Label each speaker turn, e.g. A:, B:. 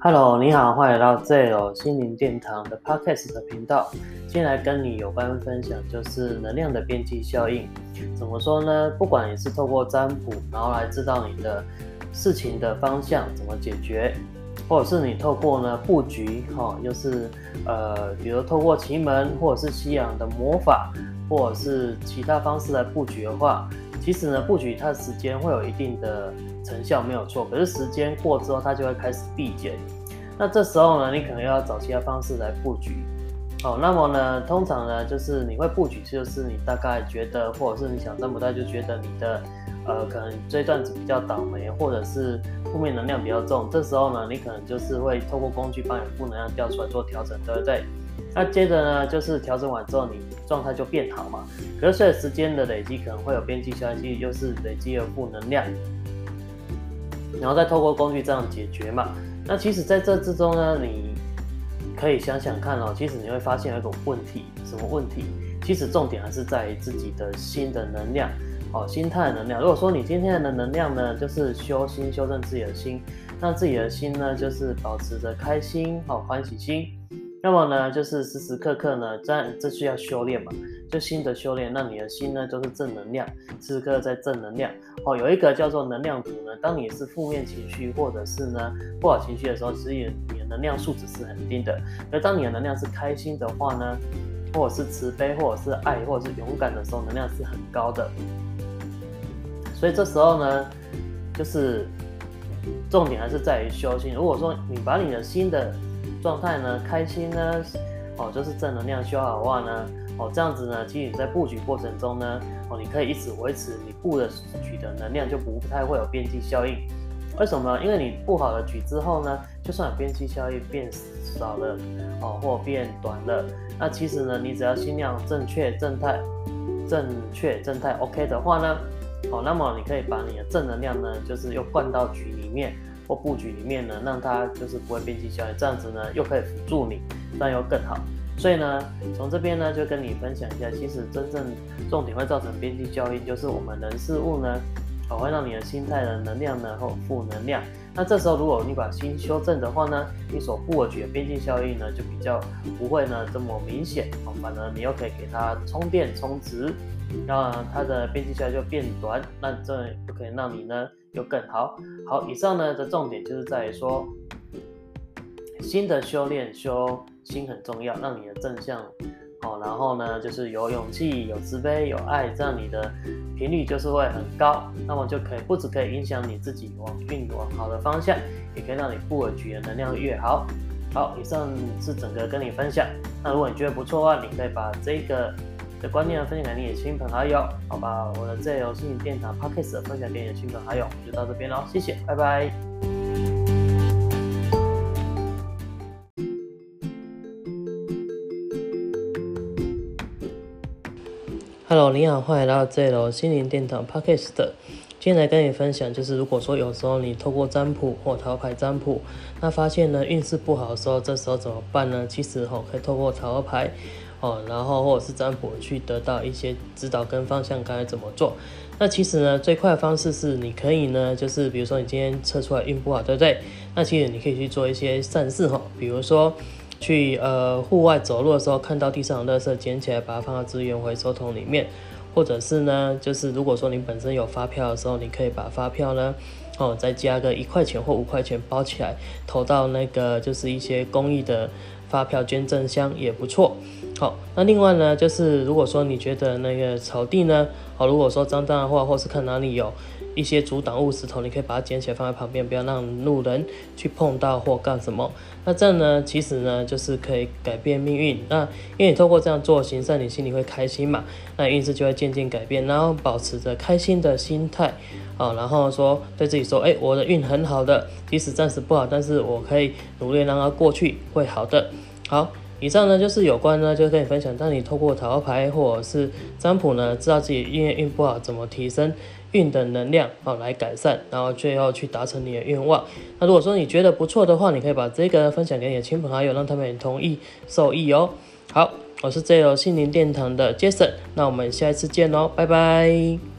A: Hello，你好，欢迎来到 Zero 心灵殿堂的 Podcast 的频道。今天来跟你有关分享，就是能量的边际效应。怎么说呢？不管你是透过占卜，然后来知道你的事情的方向怎么解决，或者是你透过呢布局，哈，就是呃，比如透过奇门，或者是西洋的魔法，或者是其他方式来布局的话，其实呢，布局它的时间会有一定的。成效没有错，可是时间过之后，它就会开始递减。那这时候呢，你可能要找其他方式来布局。哦，那么呢，通常呢，就是你会布局，就是你大概觉得，或者是你想占卜，他就觉得你的，呃，可能这段子比较倒霉，或者是负面能量比较重。这时候呢，你可能就是会透过工具帮你负能量调出来做调整，对不对？那接着呢，就是调整完之后，你状态就变好嘛。可是随着时间的累积，可能会有边际效应，又是累积了负能量。然后再透过工具这样解决嘛？那其实在这之中呢，你可以想想看哦，其实你会发现有一个问题，什么问题？其实重点还是在于自己的心的能量哦，心态能量。如果说你今天的能量呢，就是修心、修正自己的心，让自己的心呢，就是保持着开心、哦欢喜心。那么呢，就是时时刻刻呢，在这需要修炼嘛，就心的修炼，让你的心呢都是正能量，时时刻刻在正能量。哦，有一个叫做能量图呢，当你是负面情绪或者是呢不好情绪的时候，其实你的能量数值是很低的。而当你的能量是开心的话呢，或者是慈悲，或者是爱，或者是勇敢的时候，能量是很高的。所以这时候呢，就是重点还是在于修心。如果说你把你的心的状态呢，开心呢，哦，就是正能量修好的话呢，哦，这样子呢，其实你在布局过程中呢，哦，你可以一直维持你布的局的能量，就不太会有边际效应。为什么？因为你布好了局之后呢，就算有边际效应变少了，哦，或变短了，那其实呢，你只要心量正确、正态、正确、正态 OK 的话呢，哦，那么你可以把你的正能量呢，就是又灌到局里面。或布局里面呢，让它就是不会边际效应，这样子呢又可以辅助你，那又更好。所以呢，从这边呢就跟你分享一下，其实真正重点会造成边际效应，就是我们人事物呢，哦会让你的心态的能量呢或负能量。那这时候如果你把心修正的话呢，你所布局的边际效应呢就比较不会呢这么明显，哦，反而你又可以给它充电充值，让它的边际效应就变短，那这就可以让你呢。就更好。好，以上呢的重点就是在于说，新的修炼修心很重要，让你的正向哦，然后呢就是有勇气、有慈悲、有爱，这样你的频率就是会很高，那么就可以不止可以影响你自己往运往好的方向，也可以让你布尔局的能量越好。好，以上是整个跟你分享。那如果你觉得不错的话，你可以把这个。的观念分享给你的亲朋好友，好吧？我的自由心灵电台 Podcast 分享给你的亲朋好友，就到这边喽，谢谢，拜拜。Hello，你好，欢迎来到自由心灵电台 Podcast。今天来跟你分享，就是如果说有时候你透过占卜或桃牌占卜，那发现呢运势不好的时候，这时候怎么办呢？其实吼可以透过桃牌。哦，然后或者是占卜去得到一些指导跟方向，该怎么做？那其实呢，最快的方式是你可以呢，就是比如说你今天测出来运不好，对不对？那其实你可以去做一些善事哈，比如说去呃户外走路的时候，看到地上的垃圾捡起来，把它放到资源回收桶里面，或者是呢，就是如果说你本身有发票的时候，你可以把发票呢，哦再加个一块钱或五块钱包起来，投到那个就是一些公益的发票捐赠箱也不错。好，那另外呢，就是如果说你觉得那个草地呢，好，如果说脏脏的话，或是看哪里有一些阻挡物石头，你可以把它捡起来放在旁边，不要让路人去碰到或干什么。那这样呢，其实呢，就是可以改变命运。那因为你透过这样做行善，你心里会开心嘛，那运势就会渐渐改变。然后保持着开心的心态，啊，然后说对自己说，哎，我的运很好的，即使暂时不好，但是我可以努力让它过去，会好的。好。以上呢就是有关呢，就跟你分享，当你透过塔罗牌或者是占卜呢，知道自己运运不好，怎么提升运的能量啊来改善，然后最后去达成你的愿望。那如果说你觉得不错的话，你可以把这个分享给你的亲朋好友，让他们也同意受益哦。好，我是 J 有心灵殿堂的 Jason，那我们下一次见喽，拜拜。